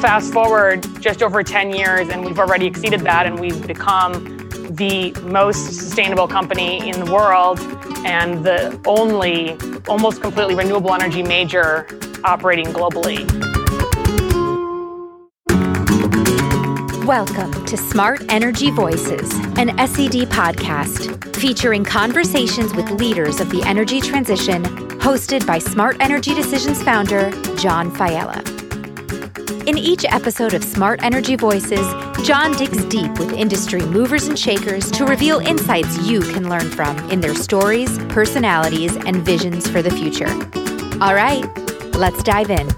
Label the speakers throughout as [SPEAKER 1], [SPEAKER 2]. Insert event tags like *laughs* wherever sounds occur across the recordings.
[SPEAKER 1] Fast forward just over 10 years, and we've already exceeded that, and we've become the most sustainable company in the world and the only almost completely renewable energy major operating globally.
[SPEAKER 2] Welcome to Smart Energy Voices, an SED podcast featuring conversations with leaders of the energy transition, hosted by Smart Energy Decisions founder John Failla. In each episode of Smart Energy Voices, John digs deep with industry movers and shakers to reveal insights you can learn from in their stories, personalities, and visions for the future. All right, let's dive in.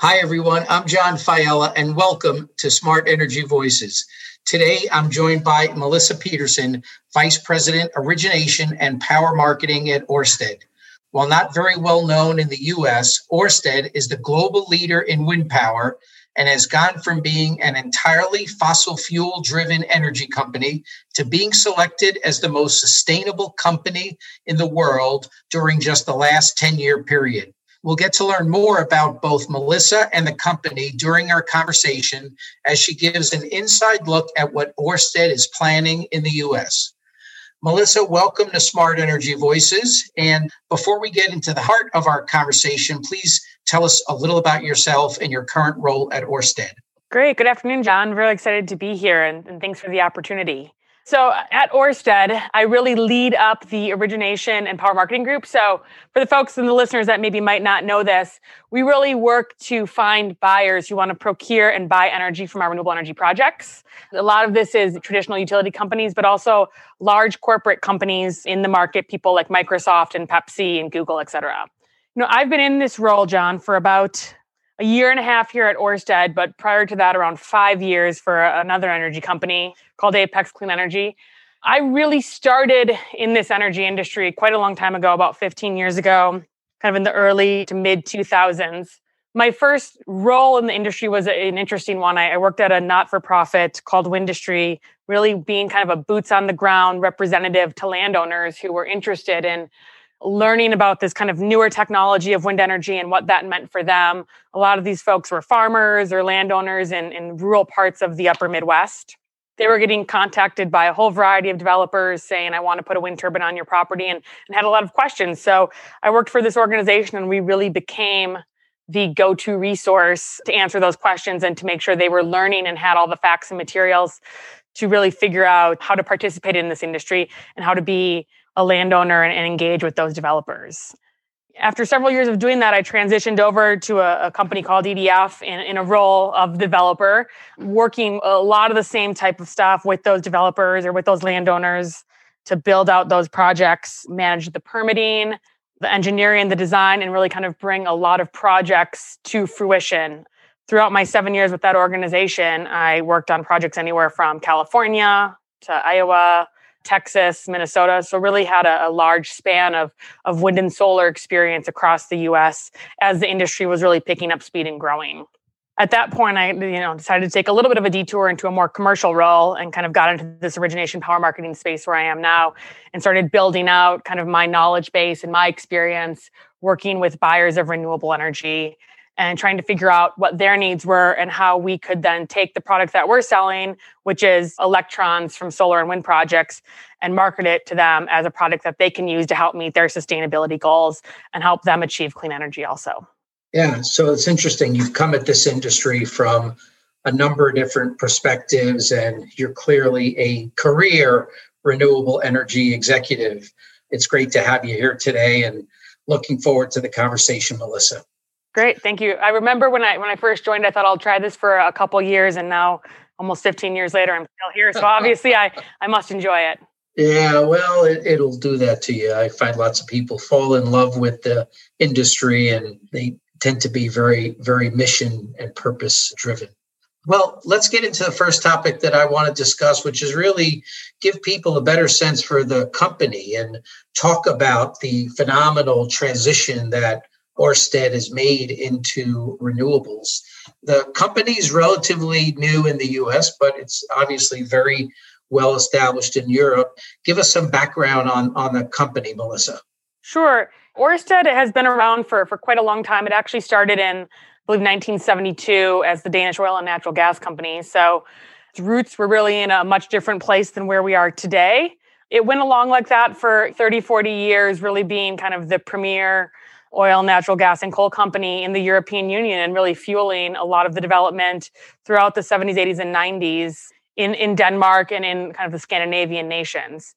[SPEAKER 3] Hi, everyone. I'm John Failla, and welcome to Smart Energy Voices. Today, I'm joined by Melissa Peterson, Vice President, Origination and Power Marketing at Orsted. While not very well known in the US, Orsted is the global leader in wind power and has gone from being an entirely fossil fuel driven energy company to being selected as the most sustainable company in the world during just the last 10 year period. We'll get to learn more about both Melissa and the company during our conversation as she gives an inside look at what Orsted is planning in the US. Melissa, welcome to Smart Energy Voices. And before we get into the heart of our conversation, please tell us a little about yourself and your current role at Orsted.
[SPEAKER 1] Great. Good afternoon, John. Really excited to be here and, and thanks for the opportunity. So at Orsted, I really lead up the origination and power marketing group. So for the folks and the listeners that maybe might not know this, we really work to find buyers who want to procure and buy energy from our renewable energy projects. A lot of this is traditional utility companies, but also large corporate companies in the market, people like Microsoft and Pepsi and Google, et cetera. You know, I've been in this role, John, for about a year and a half here at Orsted, but prior to that, around five years for another energy company called Apex Clean Energy. I really started in this energy industry quite a long time ago, about 15 years ago, kind of in the early to mid 2000s. My first role in the industry was an interesting one. I, worked at a not for profit called Windustry, really being kind of a boots on the ground representative to landowners who were interested in learning about this kind of newer technology of wind energy and what that meant for them. A lot of these folks were farmers or landowners in, in rural parts of the upper Midwest. They were getting contacted by a whole variety of developers saying, I want to put a wind turbine on your property, and, and had a lot of questions. So I worked for this organization, and we really became the go to resource to answer those questions and to make sure they were learning and had all the facts and materials to really figure out how to participate in this industry and how to be a landowner and, and engage with those developers. After several years of doing that, I transitioned over to a, a company called EDF in, in, a role of developer, working a lot of the same type of stuff with those developers or with those landowners to build out those projects, manage the permitting, the engineering, the design, and really kind of bring a lot of projects to fruition. Throughout my seven years with that organization, I worked on projects anywhere from California to Iowa, Texas, Minnesota. So really had a, a, large span of, of wind and solar experience across the US as the industry was really picking up speed and growing. At that point, I you know decided to take a little bit of a detour into a more commercial role and kind of got into this origination power marketing space where I am now and started building out kind of my knowledge base and my experience working with buyers of renewable energy and trying to figure out what their needs were and how we could then take the product that we're selling, which is electrons from solar and wind projects, and market it to them as a product that they can use to help meet their sustainability goals and help them achieve clean energy also.
[SPEAKER 3] Yeah, so it's interesting. You've come at this industry from a number of different perspectives, and you're clearly a career renewable energy executive. It's great to have you here today and looking forward to the conversation, Melissa.
[SPEAKER 1] Great, thank you. I remember when I when I first joined, I thought I'll try this for a couple years, and now almost 15 years later, I'm still here. So obviously, I I must enjoy it.
[SPEAKER 3] Yeah, well, it, it'll do that to you. I find lots of people fall in love with the industry, and they tend to be very very mission and purpose driven. Well, let's get into the first topic that I want to discuss, which is really give people a better sense for the company and talk about the phenomenal transition that Orsted is made into renewables. The company is relatively new in the US, but it's obviously very well established in Europe. Give us some background on, on the company, Melissa.
[SPEAKER 1] Sure. Orsted has been around for, for quite a long time. It actually started in, I believe, 1972 as the Danish Oil and Natural Gas Company. So its roots were really in a much different place than where we are today. It went along like that for 30, 40 years, really being kind of the premier oil, natural gas, and coal company in the European Union and really fueling a lot of the development throughout the 70s, 80s, and 90s in, in Denmark and in kind of the Scandinavian nations.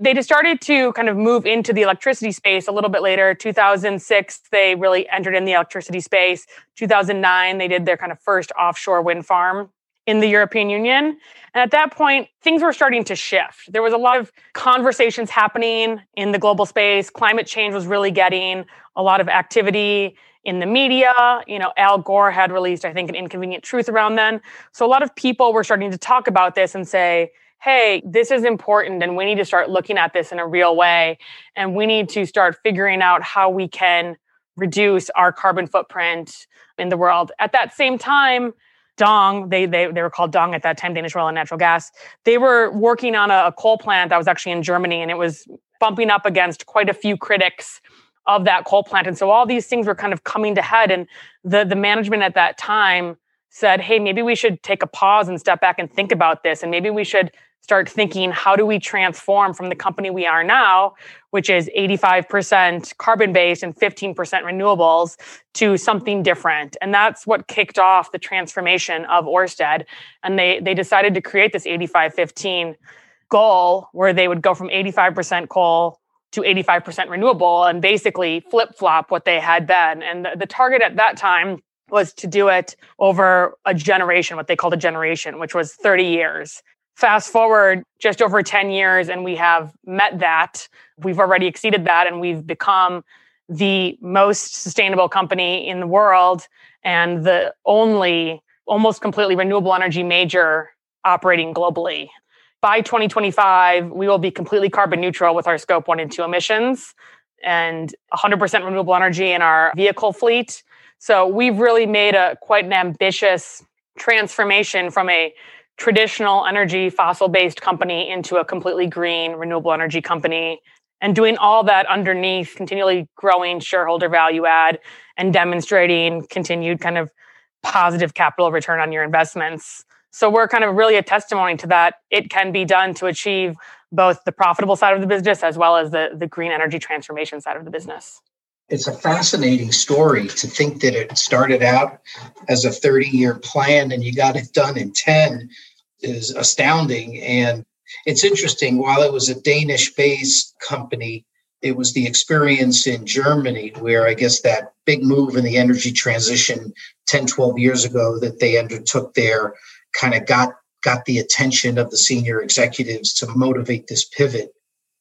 [SPEAKER 1] They just started to kind of move into the electricity space a little bit later. 2006, they really entered in the electricity space. 2009, they did their kind of first offshore wind farm in the European Union. And at that point, things were starting to shift. There was a lot of conversations happening in the global space. Climate change was really getting a lot of activity in the media. You know, Al Gore had released, I think, an inconvenient truth around then. So a lot of people were starting to talk about this and say, hey, this is important and we need to start looking at this in a real way. And we need to start figuring out how we can reduce our carbon footprint in the world. At that same time, Dong, they, they, they were called Dong at that time, Danish Oil and Natural Gas. They were working on a, a coal plant that was actually in Germany and it was bumping up against quite a few critics of that coal plant. And so all these things were kind of coming to head. And the, the management at that time said, hey, maybe we should take a pause and step back and think about this. And maybe we should start thinking how do we transform from the company we are now, which is 85% carbon based and 15% renewables, to something different. And that's what kicked off the transformation of Orsted. And they, they decided to create this 85 15 goal where they would go from 85% coal to 85% renewable and basically flip flop what they had been. And the, the target at that time was to do it over a generation, what they called a generation, which was 30 years. Fast forward just over 10 years, and we have met that. We've already exceeded that, and we've become the most sustainable company in the world and the only almost completely renewable energy major operating globally. By 2025, we will be completely carbon neutral with our scope one and two emissions and 100% renewable energy in our vehicle fleet. So we've really made a quite an ambitious transformation from a traditional energy fossil based company into a completely green renewable energy company and doing all that underneath continually growing shareholder value add and demonstrating continued kind of positive capital return on your investments. So we're kind of really a testimony to that. It can be done to achieve both the profitable side of the business as well as the, the green energy transformation side of the business
[SPEAKER 3] it's a fascinating story to think that it started out as a 30 year plan and you got it done in 10 is astounding. And it's interesting, while it was a Danish based company, it was the experience in Germany where I guess that big move in the energy transition 10, 12 years ago that they undertook there kind of got got the attention of the senior executives to motivate this pivot.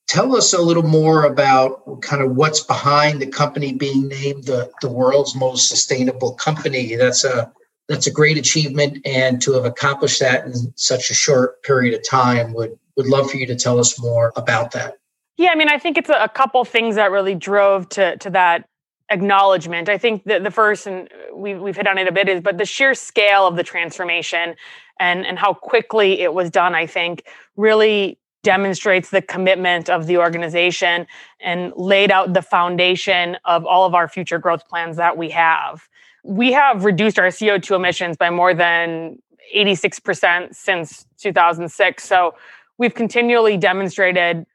[SPEAKER 3] Tell us a little more about kind of what's behind the company being named the, the world's most sustainable company. That's a that's a great achievement and to have accomplished that in such a short period of time would would love for you to tell us more about that.
[SPEAKER 1] Yeah, I mean, I think it's a, a couple things that really drove to to that acknowledgement. I think that the first, and we've, we've hit on it a bit, is but the sheer scale of the transformation and and how quickly it was done. I think really demonstrates the commitment of the organization and laid out the foundation of all of our future growth plans that we have. We have reduced our CO2 emissions by more than 86% since 2006. So we've continually demonstrated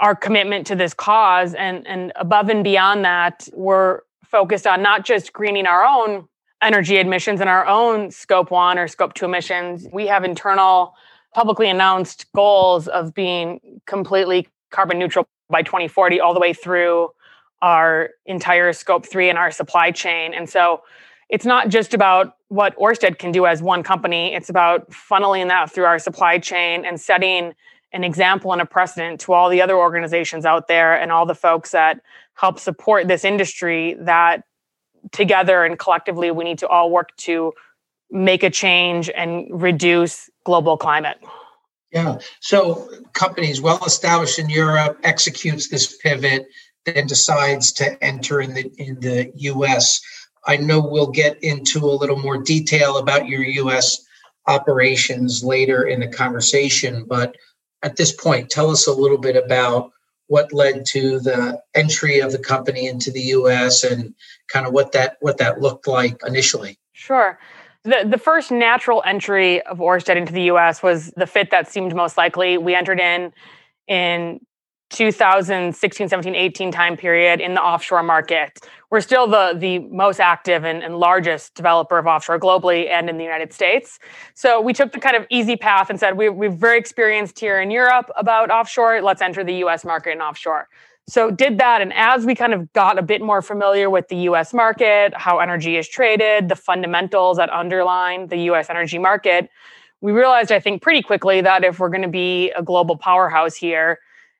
[SPEAKER 1] our commitment to this cause. And, and above and beyond that, we're focused on not just greening our own energy emissions and our own scope one or scope two emissions. We have internal publicly announced goals of being completely carbon neutral by 2040 all the way through our entire scope 3 and our supply chain. And so it's not just about what Orsted can do as one company. It's about funneling that through our supply chain and setting an example and a precedent to all the other organizations out there and all the folks that help support this industry that together and collectively we need to all work to make a change and reduce global climate.
[SPEAKER 3] Yeah. So companies well established in Europe executes this pivot, then decides to enter in the in the US. I know we'll get into a little more detail about your US operations later in the conversation, but at this point, tell us a little bit about what led to the entry of the company into the US and kind of what that what that looked like initially.
[SPEAKER 1] Sure. The, the first natural entry of Orsted into the US was the fit that seemed most likely. We entered in in 2016, 17, 18 time period in the offshore market. We're still the, the most active and, and, largest developer of offshore globally and in the United States. So we took the kind of easy path and said, we, we're very experienced here in Europe about offshore. Let's enter the US market and offshore. So did that. And as we kind of got a bit more familiar with the US market, how energy is traded, the fundamentals that underline the US energy market, we realized, I think, pretty quickly that if we're going to be a global powerhouse here,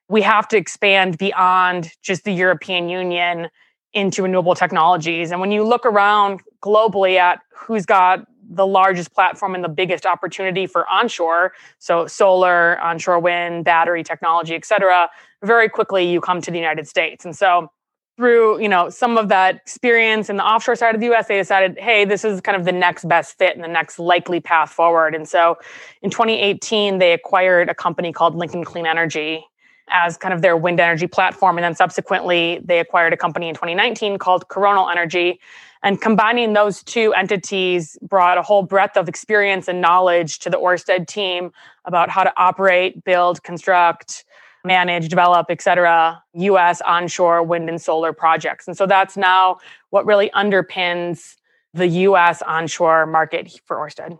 [SPEAKER 1] we have to expand beyond just the European Union into renewable technologies. And when you look around globally at who's got the largest platform and the biggest opportunity for onshore, so solar, onshore wind, battery technology, et cetera, very quickly you come to the United States. And so through you know some of that experience in the offshore side of the US they decided hey this is kind of the next best fit and the next likely path forward and so in 2018 they acquired a company called Lincoln Clean Energy as kind of their wind energy platform. And then subsequently, they acquired a company in 2019 called Coronal Energy. And combining those two entities brought a whole breadth of experience and knowledge to the Orsted team about how to operate, build, construct, manage, develop, et cetera, US onshore wind and solar projects. And so that's now what really underpins the US onshore market for Orsted.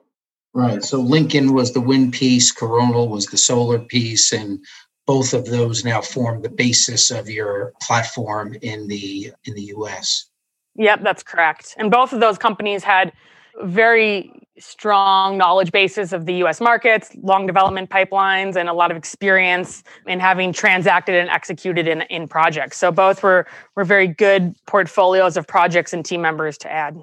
[SPEAKER 3] Right. So Lincoln was the wind piece, Coronal was the solar piece, and both of those now form the basis of your platform in the in the US.
[SPEAKER 1] Yep, that's correct. And both of those companies had very strong knowledge bases of the US markets, long development pipelines, and a lot of experience in having transacted and executed in, in projects. So both were, were very good portfolios of projects and team members to add.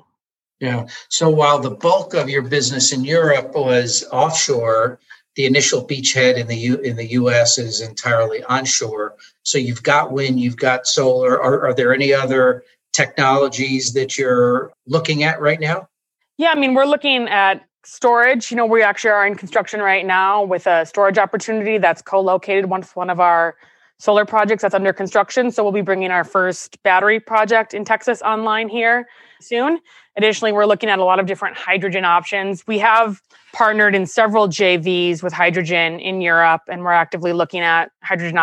[SPEAKER 3] Yeah. So while the bulk of your business in Europe was offshore, the initial beachhead in the U, in the U.S. is entirely onshore. So you've got wind, you've got solar. Are, are there any other technologies that you're looking at right now?
[SPEAKER 1] Yeah, I mean, we're looking at storage. You know, we actually are in construction right now with a storage opportunity that's co-located with one of our solar projects that's under construction. So we'll be bringing our first battery project in Texas online here soon. Additionally, we're looking at a lot of different hydrogen options. We have partnered in several JVs with hydrogen in Europe, and we're actively looking at hydrogen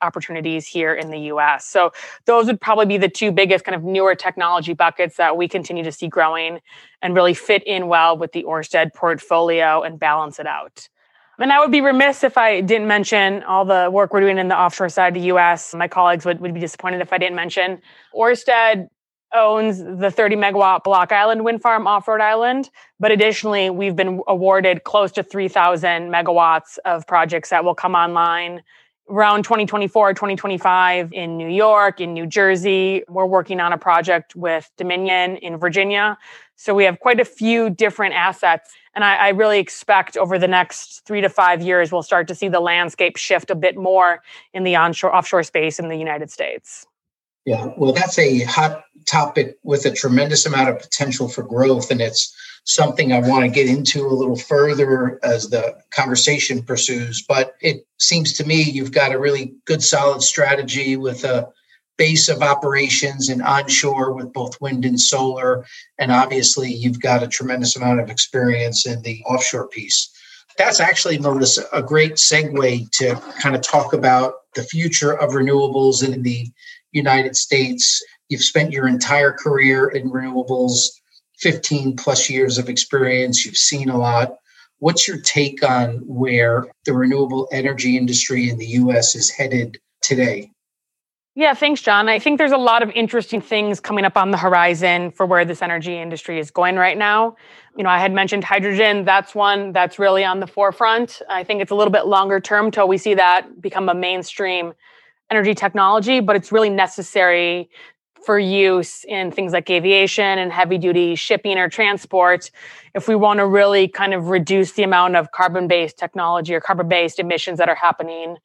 [SPEAKER 1] opportunities here in the US. So, those would probably be the two biggest kind of newer technology buckets that we continue to see growing and really fit in well with the Orsted portfolio and balance it out. And I would be remiss if I didn't mention all the work we're doing in the offshore side of the US. My colleagues would, would be disappointed if I didn't mention. Orsted owns the 30 megawatt Block Island wind farm off Rhode Island. But additionally, we've been awarded close to 3,000 megawatts of projects that will come online around 2024, 2025 in New York, in New Jersey. We're working on a project with Dominion in Virginia. So we have quite a few different assets. And I, I really expect over the next three to five years, we'll start to see the landscape shift a bit more in the onshore offshore space in the United States.
[SPEAKER 3] Yeah, well, that's a hot topic with a tremendous amount of potential for growth. And it's something I want to get into a little further as the conversation pursues. But it seems to me you've got a really good, solid strategy with a base of operations and onshore with both wind and solar. And obviously, you've got a tremendous amount of experience in the offshore piece. That's actually, Melissa, a great segue to kind of talk about the future of renewables in the United States. You've spent your entire career in renewables, 15 plus years of experience. You've seen a lot. What's your take on where the renewable energy industry in the US is headed today?
[SPEAKER 1] Yeah, thanks, John. I think there's a lot of interesting things coming up on the horizon for where this energy industry is going right now. You know, I had mentioned hydrogen. That's one that's really on the forefront. I think it's a little bit longer term till we see that become a mainstream energy technology, but it's really necessary for use in things like aviation and heavy duty shipping or transport if we want to really kind of reduce the amount of carbon based technology or carbon based emissions that are happening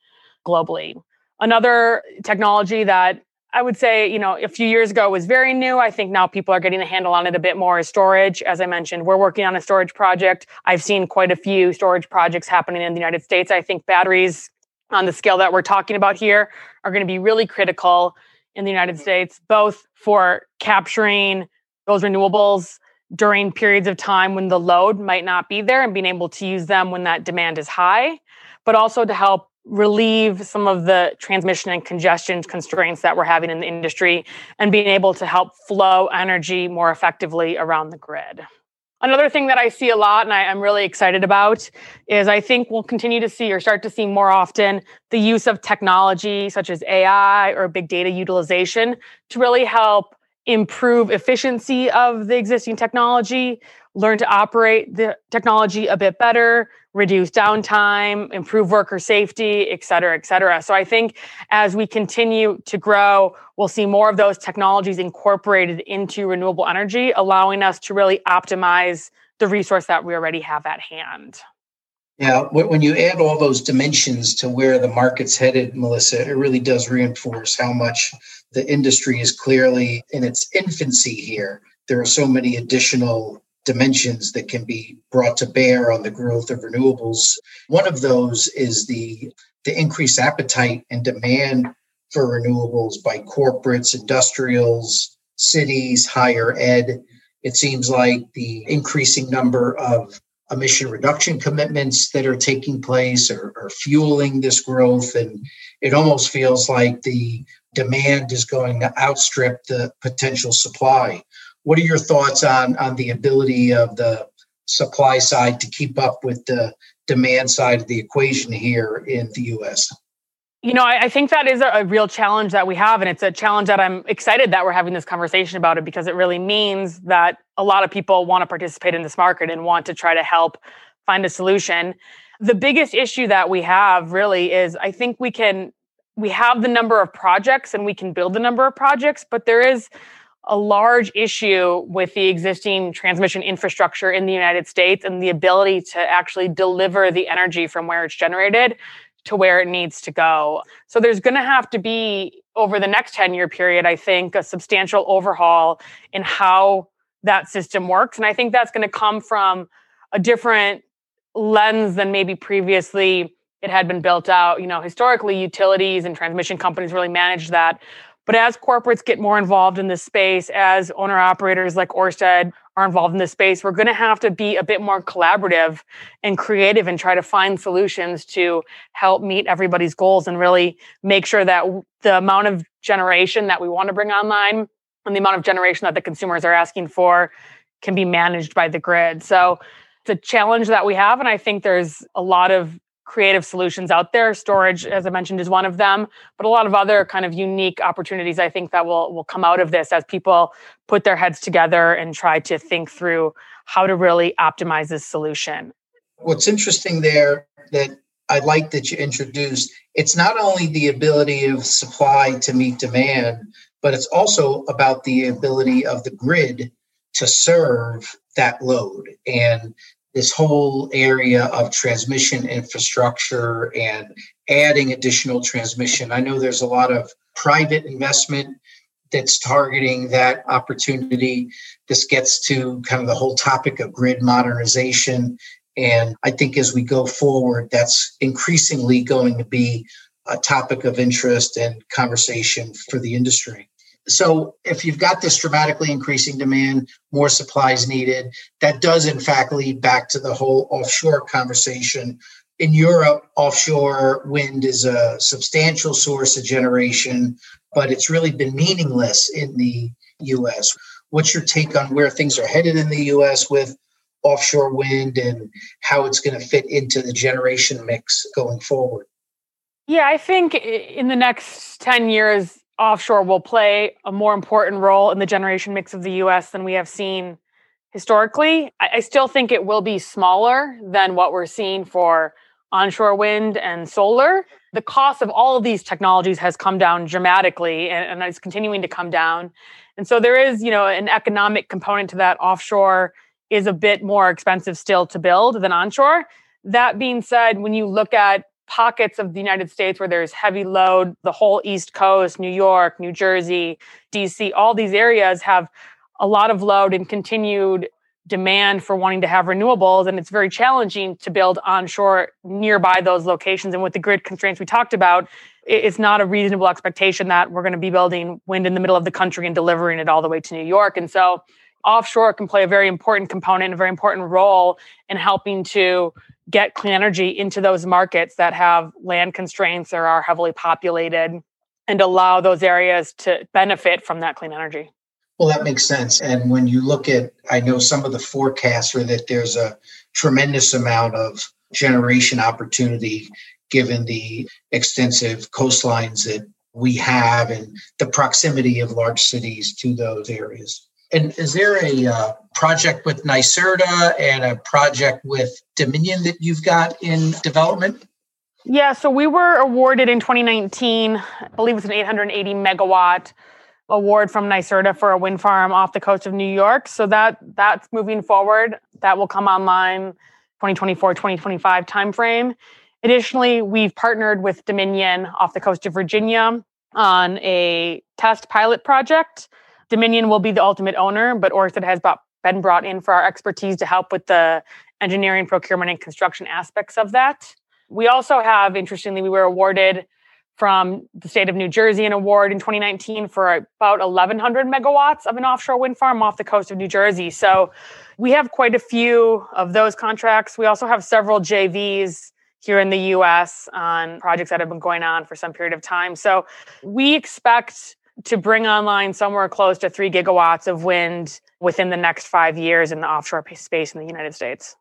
[SPEAKER 1] globally. Another technology that I would say, you know, a few years ago was very new. I think now people are getting a handle on it a bit more is storage. As I mentioned, we're working on a storage project. I've seen quite a few storage projects happening in the United States. I think batteries on the scale that we're talking about here are going to be really critical in the United States, both for capturing those renewables during periods of time when the load might not be there and being able to use them when that demand is high, but also to help relieve some of the transmission and congestion constraints that we're having in the industry and being able to help flow energy more effectively around the grid. Another thing that I see a lot and I, am really excited about is I think we'll continue to see or start to see more often the use of technology such as AI or big data utilization to really help improve efficiency of the existing technology, learn to operate the technology a bit better, reduce downtime, improve worker safety, et cetera, et cetera. So I think as we continue to grow, we'll see more of those technologies incorporated into renewable energy, allowing us to really optimize the resource that we already have at hand.
[SPEAKER 3] Yeah, when you add all those dimensions to where the market's headed, Melissa, it really does reinforce how much the industry is clearly in its infancy here. There are so many additional dimensions that can be brought to bear on the growth of renewables. One of those is the, the increased appetite and demand for renewables by corporates, industrials, cities, higher ed. It seems like the increasing number of emission reduction commitments that are taking place are, are fueling this growth. And it almost feels like the demand is going to outstrip the potential supply. What are your thoughts on on the ability of the supply side to keep up with the demand side of the equation here in the U.S.?
[SPEAKER 1] You know, I, I, think that is a, a, real challenge that we have. And it's a challenge that I'm excited that we're having this conversation about it because it really means that a lot of people want to participate in this market and want to try to help find a solution. The biggest issue that we have really is I think we can, we have the number of projects and we can build the number of projects, but there is a large issue with the existing transmission infrastructure in the United States and the ability to actually deliver the energy from where it's generated to where it needs to go. So there's going to have to be over the next 10 year period I think a substantial overhaul in how that system works and I think that's going to come from a different lens than maybe previously it had been built out. You know, historically utilities and transmission companies really managed that but as corporates get more involved in this space, as owner operators like Orsted are involved in this space, we're going to have to be a bit more collaborative and creative and try to find solutions to help meet everybody's goals and really make sure that the amount of generation that we want to bring online and the amount of generation that the consumers are asking for can be managed by the grid. So it's a challenge that we have. And I think there's a lot of creative solutions out there. Storage, as I mentioned, is one of them, but a lot of other kind of unique opportunities I think that will will come out of this as people put their heads together and try to think through how to really optimize this solution.
[SPEAKER 3] What's interesting there that I like that you introduced, it's not only the ability of supply to meet demand, but it's also about the ability of the grid to serve that load. And this whole area of transmission infrastructure and adding additional transmission. I know there's a lot of private investment that's targeting that opportunity. This gets to kind of the whole topic of grid modernization. And I think as we go forward, that's increasingly going to be a topic of interest and conversation for the industry. So if you've got this dramatically increasing demand, more supplies needed, that does in fact lead back to the whole offshore conversation. In Europe, offshore wind is a substantial source of generation, but it's really been meaningless in the US. What's your take on where things are headed in the US with offshore wind and how it's going to fit into the generation mix going forward?
[SPEAKER 1] Yeah, I think in the next 10 years, offshore will play a more important role in the generation mix of the US than we have seen historically. I, I, still think it will be smaller than what we're seeing for onshore wind and solar. The cost of all of these technologies has come down dramatically and, and it's continuing to come down. And so there is, you know, an economic component to that offshore is a bit more expensive still to build than onshore. That being said, when you look at pockets of the United States where there's heavy load, the whole East Coast, New York, New Jersey, DC, all these areas have a lot of load and continued demand for wanting to have renewables. And it's very challenging to build onshore nearby those locations. And with the grid constraints we talked about it's not a reasonable expectation that we're going to be building wind in the middle of the country and delivering it all the way to New York. And so offshore can play a very important component a very important role in helping to get clean energy into those markets that have land constraints or are heavily populated and allow those areas to benefit from that clean energy
[SPEAKER 3] well, that makes sense. And when you look at, I know some of the forecasts are that there's a tremendous amount of generation opportunity given the extensive coastlines that we have and the proximity of large cities to those areas. And is there a uh, project with NYSERDA and a project with Dominion that you've got in development?
[SPEAKER 1] Yeah, so we were awarded in 2019, I believe it's an 880 megawatt award from NYSERDA for a wind farm off the coast of New York. So that that's moving forward. That will come online 2024, 2025 timeframe. Additionally, we've partnered with Dominion off the coast of Virginia on a test pilot project. Dominion will be the ultimate owner, but Orsted has been brought in for our expertise to help with the engineering, procurement, and construction aspects of that. We also have, interestingly, we were awarded from the state of New Jersey an award in 2019 for about 1,100 megawatts of an offshore wind farm off the coast of New Jersey. So we have quite a few of those contracts. We also have several JVs here in the US on projects that have been going on for some period of time. So we expect to bring online somewhere close to three gigawatts of wind within the next five years in the offshore space in the United States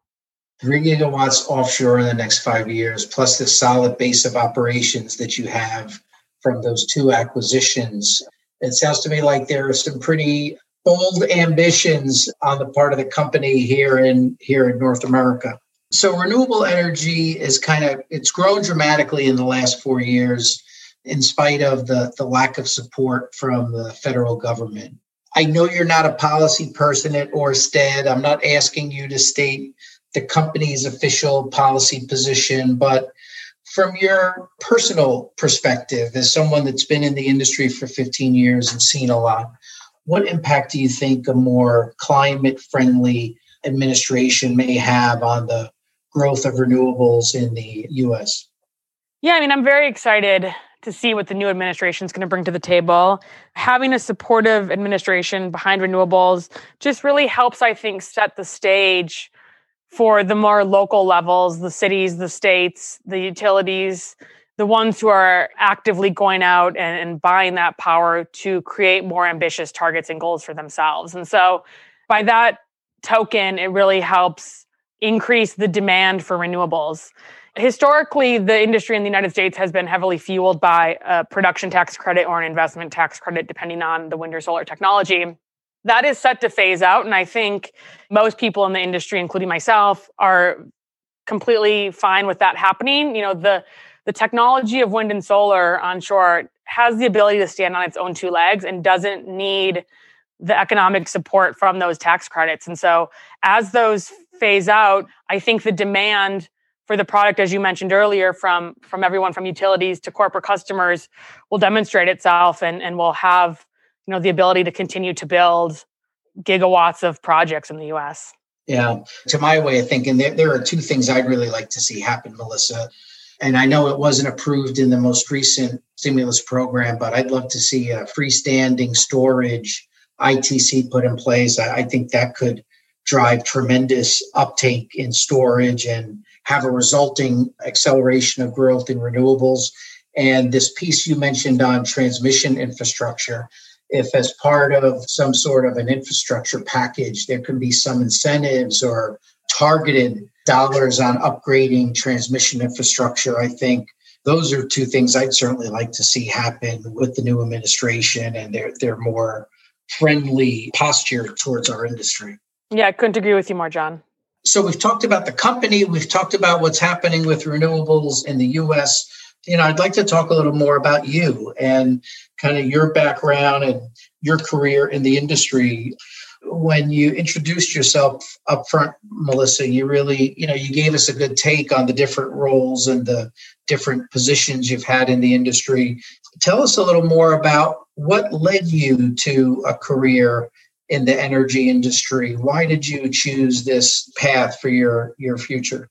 [SPEAKER 3] three gigawatts offshore in the next five years, plus the solid base of operations that you have from those two acquisitions. It sounds to me like there are some pretty bold ambitions on the part of the company here in here in North America. So renewable energy is kind of it's grown dramatically in the last four years in spite of the, the lack of support from the federal government. I know you're not a policy person at Orsted. I'm not asking you to state the company's official policy position, but from your personal perspective, as someone that's been in the industry for 15 years and seen a lot, what impact do you think a more climate friendly administration may have on the growth of renewables in the US?
[SPEAKER 1] Yeah, I mean, I'm very excited to see what the new administration is going to bring to the table. Having a supportive administration behind renewables just really helps, I think, set the stage for the more local levels, the cities, the states, the utilities, the ones who are actively going out and, and, buying that power to create more ambitious targets and goals for themselves. And so, by that token, it really helps increase the demand for renewables. Historically, the industry in the United States has been heavily fueled by a production tax credit or an investment tax credit, depending on the wind or solar technology that is set to phase out. And I think most people in the industry, including myself, are completely fine with that happening. You know, the the technology of wind and solar onshore has the ability to stand on its own two legs and doesn't need the economic support from those tax credits. And so as those phase out, I think the demand for the product as you mentioned earlier from from everyone from utilities to corporate customers will demonstrate itself and and will have you know the ability to continue to build gigawatts of projects in the US.
[SPEAKER 3] Yeah, to my way of thinking, there, there are two things I'd really like to see happen, Melissa. And I know it wasn't approved in the most recent stimulus program, but I'd love to see a freestanding storage ITC put in place. I, I think that could drive tremendous uptake in storage and have a resulting acceleration of growth in renewables. And this piece you mentioned on transmission infrastructure, if as part of some sort of an infrastructure package there can be some incentives or targeted dollars on upgrading transmission infrastructure i think those are two things i'd certainly like to see happen with the new administration and their their more friendly posture towards our industry
[SPEAKER 1] yeah i couldn't agree with you more john
[SPEAKER 3] so we've talked about the company we've talked about what's happening with renewables in the us you know, I'd like to talk a little more about you and kind of your background and your career in the industry. When you introduced yourself up front, Melissa, you really, you know, you gave us a good take on the different roles and the different positions you've had in the industry. Tell us a little more about what led you to a career in the energy industry. Why did you choose this path for your your future?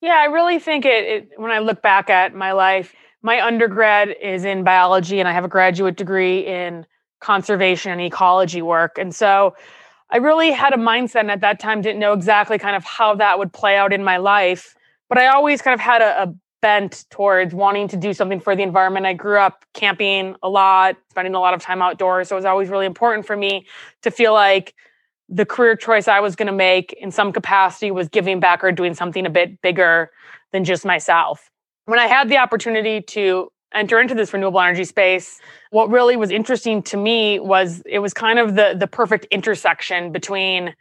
[SPEAKER 1] Yeah, I really think it, it when I look back at my life, my undergrad is in biology and I have a graduate degree in conservation and ecology work. And so I really had a mindset and at that time didn't know exactly kind of how that would play out in my life. But I always kind of had a, a bent towards wanting to do something for the environment. I grew up camping a lot, spending a lot of time outdoors. So it was always really important for me to feel like the career choice I was going to make in some capacity was giving back or doing something a bit bigger than just myself. When I had the opportunity to enter into this renewable energy space, what really was interesting to me was it was kind of the the perfect intersection between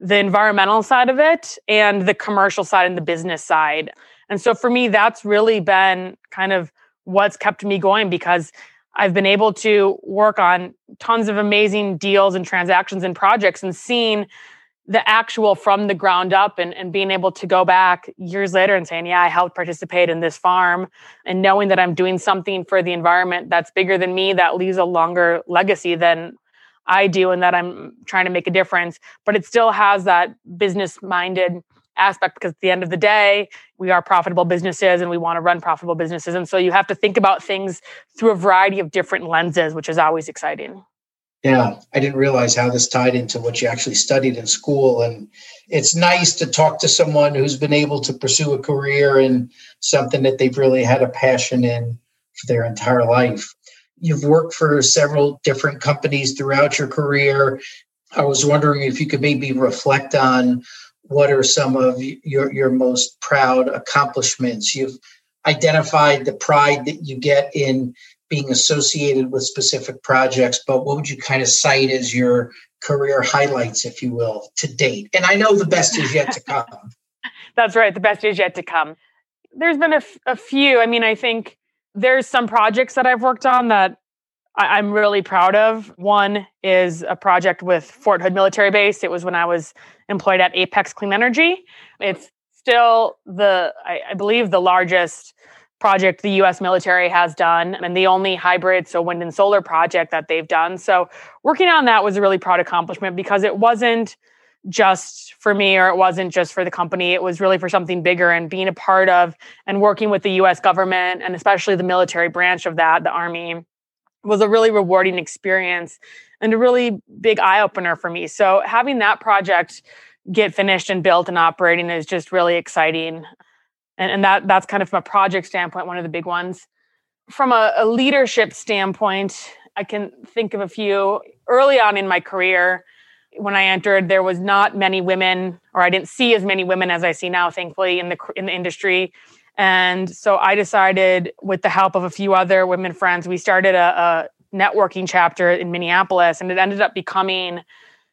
[SPEAKER 1] the environmental side of it and the commercial side and the business side. And so for me that's really been kind of what's kept me going because I've been able to work on tons of amazing deals and transactions and projects and seeing the actual from the ground up and, and being able to go back years later and saying, yeah, I helped participate in this farm and knowing that I'm doing something for the environment that's bigger than me, that leaves a longer legacy than I do, and that I'm trying to make a difference. But it still has that business minded aspect because at the end of the day, we are profitable businesses and we want to run profitable businesses. And so you have to think about things through a variety of different lenses, which is always exciting.
[SPEAKER 3] Yeah, I didn't realize how this tied into what you actually studied in school. And it's nice to talk to someone who's been able to pursue a career in something that they've really had a passion in for their entire life. You've worked for several different companies throughout your career. I was wondering if you could maybe reflect on what are some of your, your most proud accomplishments? You've identified the pride that you get in being associated with specific projects, but what would you kind of cite as your career highlights, if you will, to date? And I know the best is yet to come. *laughs*
[SPEAKER 1] That's right. The best is yet to come. There's been a, f- a few. I mean, I think there's some projects that I've worked on that I- I'm really proud of. One is a project with Fort Hood Military Base. It was when I was employed at Apex Clean Energy. It's still the, I, I believe, the largest project the US military has done and the only hybrid, so wind and solar project that they've done. So working on that was a really proud accomplishment because it wasn't just for me or it wasn't just for the company. It was really for something bigger and being a part of and working with the US government and especially the military branch of that, the Army was a really rewarding experience and a really big eye opener for me. So having that project get finished and built and operating is just really exciting. And, and that that's kind of from a project standpoint, one of the big ones. From a, a leadership standpoint, I can think of a few early on in my career. When I entered, there was not many women, or I didn't see as many women as I see now, thankfully, in the in the industry. And so I decided, with the help of a few other women friends, we started a, a networking chapter in Minneapolis, and it ended up becoming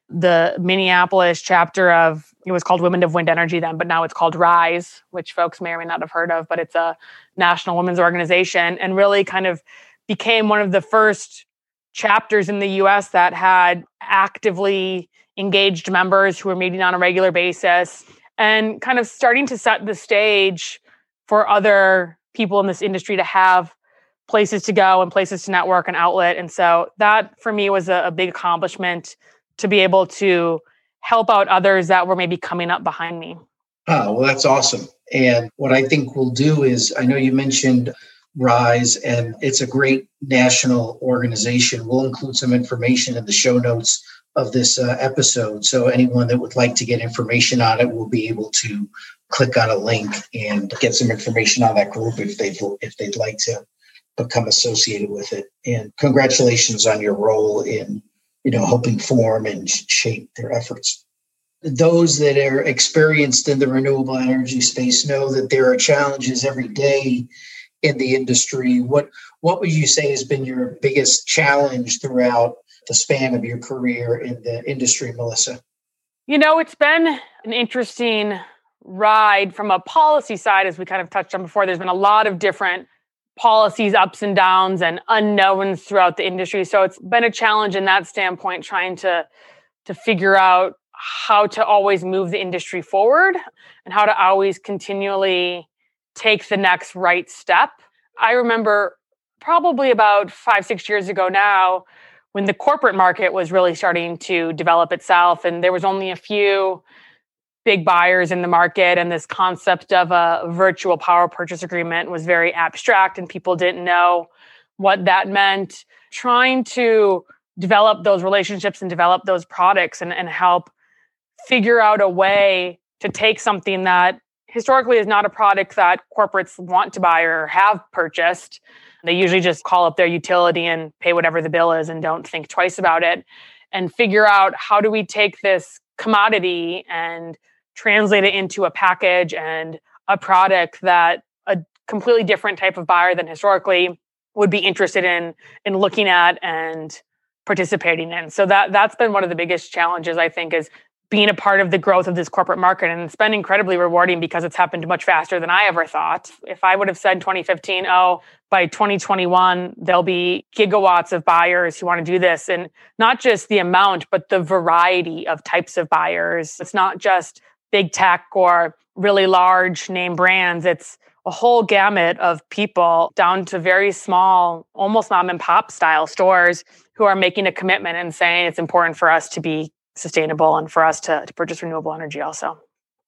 [SPEAKER 1] the Minneapolis chapter of it was called Women of Wind Energy then, but now it's called WRISE, which folks may or may not have heard of, but it's a national women's organization and really kind of became one of the first chapters in the US that had actively engaged members who were meeting on a regular basis and kind of starting to set the stage for other people in this industry to have places to go and places to network and outlet. And so that for me was a, a big accomplishment to be able to help out others that were maybe coming up behind me.
[SPEAKER 3] Oh, well, that's awesome. And what I think we'll do is I know you mentioned WRISE, and it's a great national organization. We'll include some information in the show notes of this uh, episode. So anyone that would like to get information on it will be able to click on a link and get some information on that group if they'd if they'd like to become associated with it. And congratulations on your role in you know helping form and shape their efforts. Those that are experienced in the renewable energy space know that there are challenges every day in the industry. What what would you say has been your biggest challenge throughout the span of your career in the industry, Melissa?
[SPEAKER 1] You know, it's been an interesting ride from a policy side, as we kind of touched on before, there's been a lot of different policies, ups and downs, and unknowns throughout the industry. So it's been a challenge in that standpoint, trying to to figure out how to always move the industry forward and how to always continually take the next right step. I remember probably about five, six years ago now, when the corporate market was really starting to develop itself and there was only a few big buyers in the market and this concept of a virtual power purchase agreement was very abstract and people didn't know what that meant. Trying to develop those relationships and develop those products and, and help figure out a way to take something that historically is not a product that corporates want to buy or have purchased they usually just call up their utility and pay whatever the bill is and don't think twice about it and figure out how do we take this commodity and translate it into a package and a product that a completely different type of buyer than historically would be interested in in looking at and participating in. So that that's been one of the biggest challenges I think is being a part of the growth of this corporate market and it's been incredibly rewarding because it's happened much faster than I ever thought. If I would have said 2015, oh, by 2021 there'll be gigawatts of buyers who want to do this and not just the amount but the variety of types of buyers. It's not just big tech or really large name brands. It's a whole gamut of people down to very small, almost mom and pop style stores who are making a commitment and saying it's important for us to be sustainable and for us to, to purchase renewable energy also.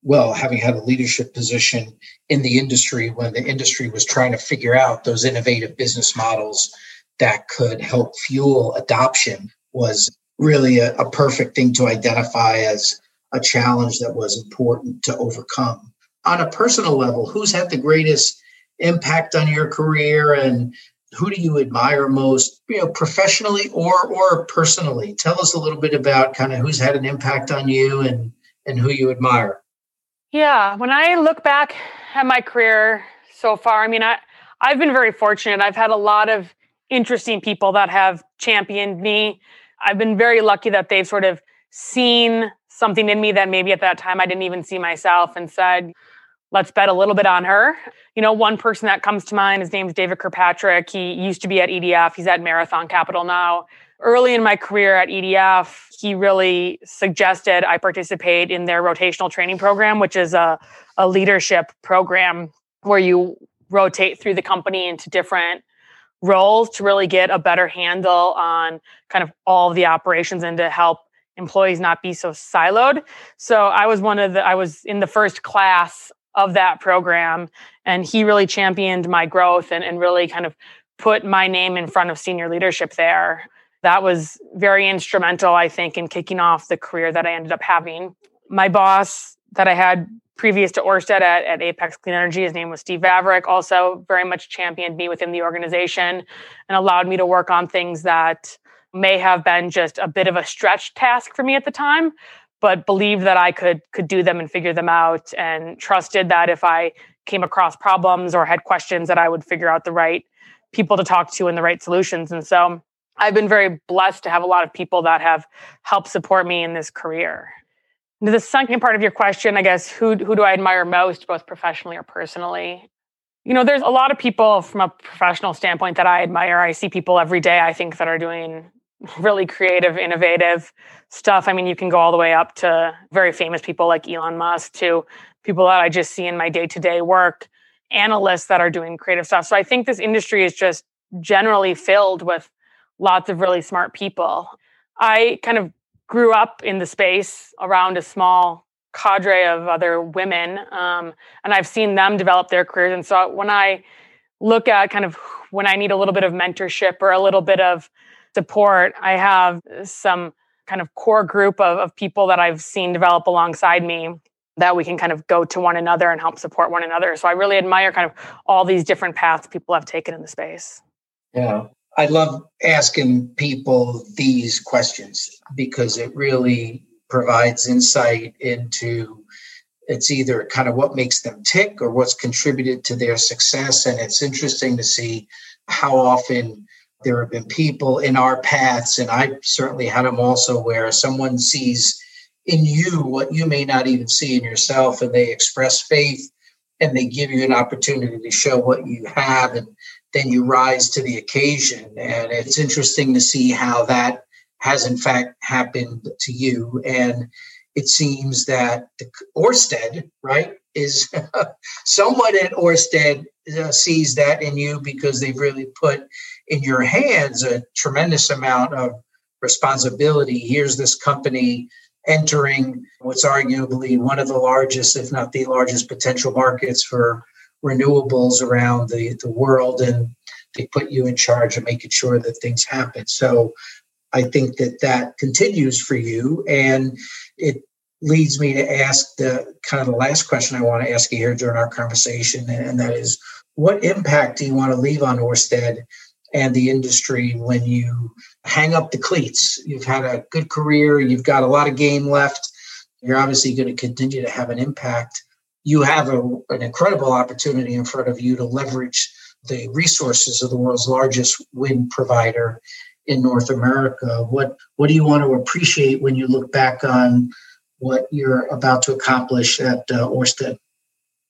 [SPEAKER 3] Well, having had a leadership position in the industry when the industry was trying to figure out those innovative business models that could help fuel adoption was really a, a perfect thing to identify as a challenge that was important to overcome. On a personal level, who's had the greatest impact on your career and who do you admire most, you know, professionally or or personally? Tell us a little bit about kind of who's had an impact on you and and who you admire.
[SPEAKER 1] Yeah, when I look back at my career so far, I mean, I I've been very fortunate. I've had a lot of interesting people that have championed me. I've been very lucky that they've sort of seen something in me that maybe at that time I didn't even see myself and said, let's bet a little bit on her. You know, one person that comes to mind, his name's David Kirkpatrick. He used to be at EDF, he's at Marathon Capital now. Early in my career at EDF, he really suggested I participate in their rotational training program, which is a, a leadership program where you rotate through the company into different roles to really get a better handle on kind of all of the operations and to help employees not be so siloed. So I was one of the I was in the first class of that program and he really championed my growth and, and really kind of put my name in front of senior leadership there. That was very instrumental, I think, in kicking off the career that I ended up having. My boss that I had previous to Orsted at, at Apex Clean Energy, his name was Steve Vavrick, also very much championed me within the organization and allowed me to work on things that may have been just a bit of a stretch task for me at the time but believed that I could could do them and figure them out and trusted that if I came across problems or had questions that I would figure out the right people to talk to and the right solutions and so I've been very blessed to have a lot of people that have helped support me in this career. the second part of your question, I guess, who who do I admire most, both professionally or personally? You know, there's a lot of people from a professional standpoint that I admire. I see people every day I think that are doing *laughs* really creative, innovative stuff. I mean, you can go all the way up to very famous people like Elon Musk to people that I just see in my day to day work, analysts that are doing creative stuff. So I think this industry is just generally filled with lots of really smart people. I kind of grew up in the space around a small cadre of other women, um, and I've seen them develop their careers. And so when I look at kind of when I need a little bit of mentorship or a little bit of support. I have some kind of core group of, of people that I've seen develop alongside me that we can kind of go to one another and help support one another. So I really admire kind of all these different paths people have taken in the space.
[SPEAKER 3] Yeah. I love asking people these questions because it really provides insight into it's either kind of what makes them tick or what's contributed to their success. And it's interesting to see how often there have been people in our paths, and I certainly had them also, where someone sees in you what you may not even see in yourself, and they express faith and they give you an opportunity to show what you have, and then you rise to the occasion. And it's interesting to see how that has, in fact, happened to you. And it seems that the Orsted, right, is *laughs* someone at Orsted uh, sees that in you because they've really put in your hands a tremendous amount of responsibility. Here's this company entering what's arguably one of the largest, if not the largest, potential markets for renewables around the, the world. And they put you in charge of making sure that things happen. So I think that that continues for you. And it leads me to ask the kind of the last question I want to ask you here during our conversation. And that is what impact do you want to leave on Orsted and the industry when you hang up the cleats? You've had a good career, you've got a lot of game left. You're obviously going to continue to have an impact. You have a, an incredible opportunity in front of you to leverage the resources of the world's largest wind provider in North America. What what do you want to appreciate when you look back on what you're about to accomplish at uh, Orsted?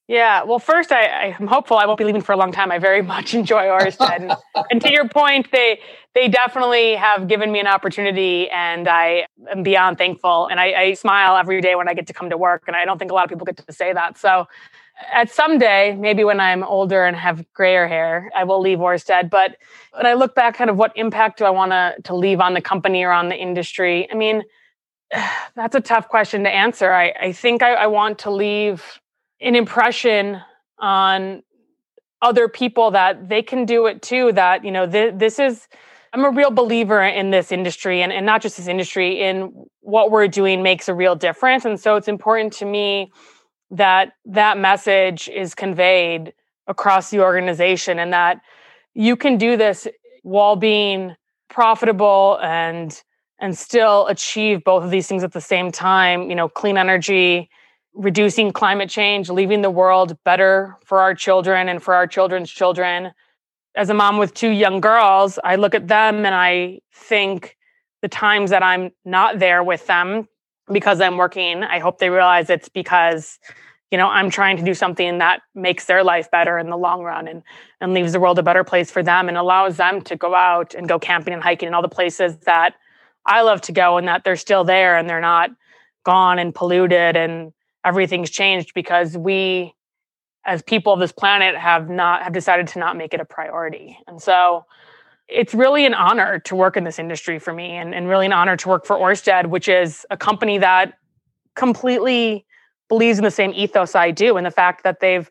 [SPEAKER 1] Yeah, well, first, I, I'm hopeful I won't be leaving for a long time. I very *laughs* much enjoy Orsted, and, *laughs* and to your point, they they definitely have given me an opportunity, and I am beyond thankful. And I, I smile every day when I get to come to work, and I don't think a lot of people get to say that. So, at some day, maybe when I'm older and have grayer hair, I will leave Orsted. But when I look back, kind of what impact do I want to to leave on the company or on the industry? I mean, *sighs* that's a tough question to answer. I, I think I, I want to leave an impression on other people that they can do it too that you know th- this is i'm a real believer in this industry and, and not just this industry in what we're doing makes a real difference. And so it's important to me that that message is conveyed across the organization and that you can do this while being profitable and and still achieve both of these things at the same time you know clean energy reducing climate change, leaving the world better for our children and for our children's children. As a mom with two young girls, I look at them and I think the times that I'm not there with them because I'm working, I hope they realize it's because you know i'm trying to do something that makes their life better in the long run and and leaves the world a better place for them and allows them to go out and go camping and hiking and all the places that i love to go and that they're still there and they're not gone and polluted and everything's changed because we as people of this planet have not have decided to not make it a priority. And so it's really an honor to work in this industry for me and, and really an honor to work for orsted which is a company that completely believes in the same ethos i do and the fact that they've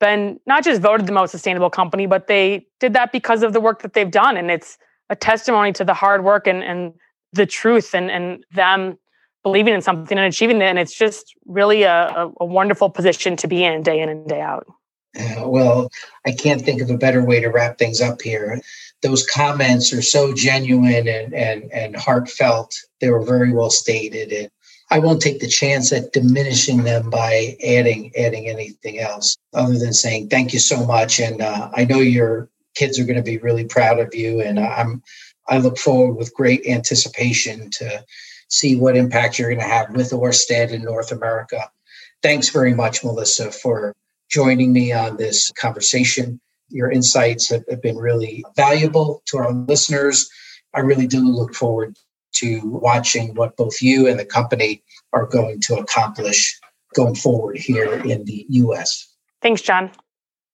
[SPEAKER 1] been not just voted the most sustainable company but they did that because of the work that they've done. And it's a testimony to the hard work and, and the truth and, and them believing in something and achieving it. And it's just really a, a, wonderful position to be in day in and day out.
[SPEAKER 3] Well, I can't think of a better way to wrap things up here. Those comments are so genuine and, and, and heartfelt. They were very well stated. And I won't take the chance at diminishing them by adding adding anything else other than saying thank you so much. And uh, I know your kids are going to be really proud of you. And I'm I look forward with great anticipation to see what impact you're going to have with Orsted in North America. Thanks very much, Melissa, for joining me on this conversation. Your insights have, have been really valuable to our listeners. I really do look forward to watching what both you and the company are going to accomplish going forward here in the US.
[SPEAKER 1] Thanks, John.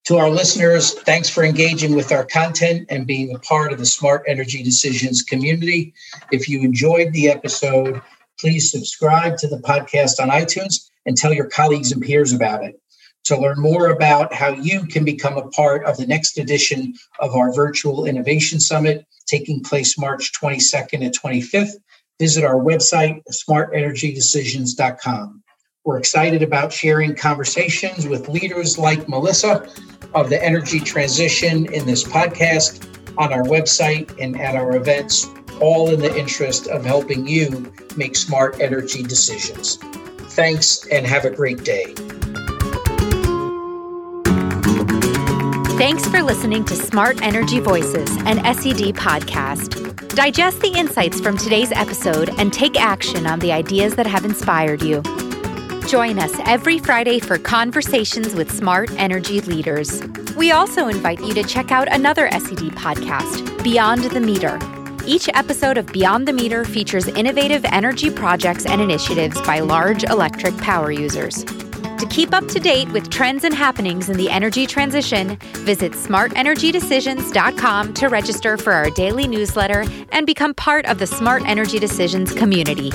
[SPEAKER 3] To our listeners, thanks for engaging with our content and being a part of the Smart Energy Decisions community. If you enjoyed the episode, please subscribe to the podcast on iTunes and tell your colleagues and peers about it. To learn more about how you can become a part of the next edition of our virtual innovation summit taking place March 22nd and 25th, visit our website, smartenergydecisions.com. We're excited about sharing conversations with leaders like Melissa of the energy transition in this podcast, on our website, and at our events, all in the interest of helping you make smart energy decisions. Thanks and have a great day.
[SPEAKER 2] Thanks for listening to Smart Energy Voices, an SED podcast. Digest the insights from today's episode and take action on the ideas that have inspired you. Join us every Friday for conversations with smart energy leaders. We also invite you to check out another SED podcast, Beyond the Meter. Each episode of Beyond the Meter features innovative energy projects and initiatives by large electric power users. To keep up to date with trends and happenings in the energy transition, visit smartenergydecisions.com to register for our daily newsletter and become part of the Smart Energy Decisions community.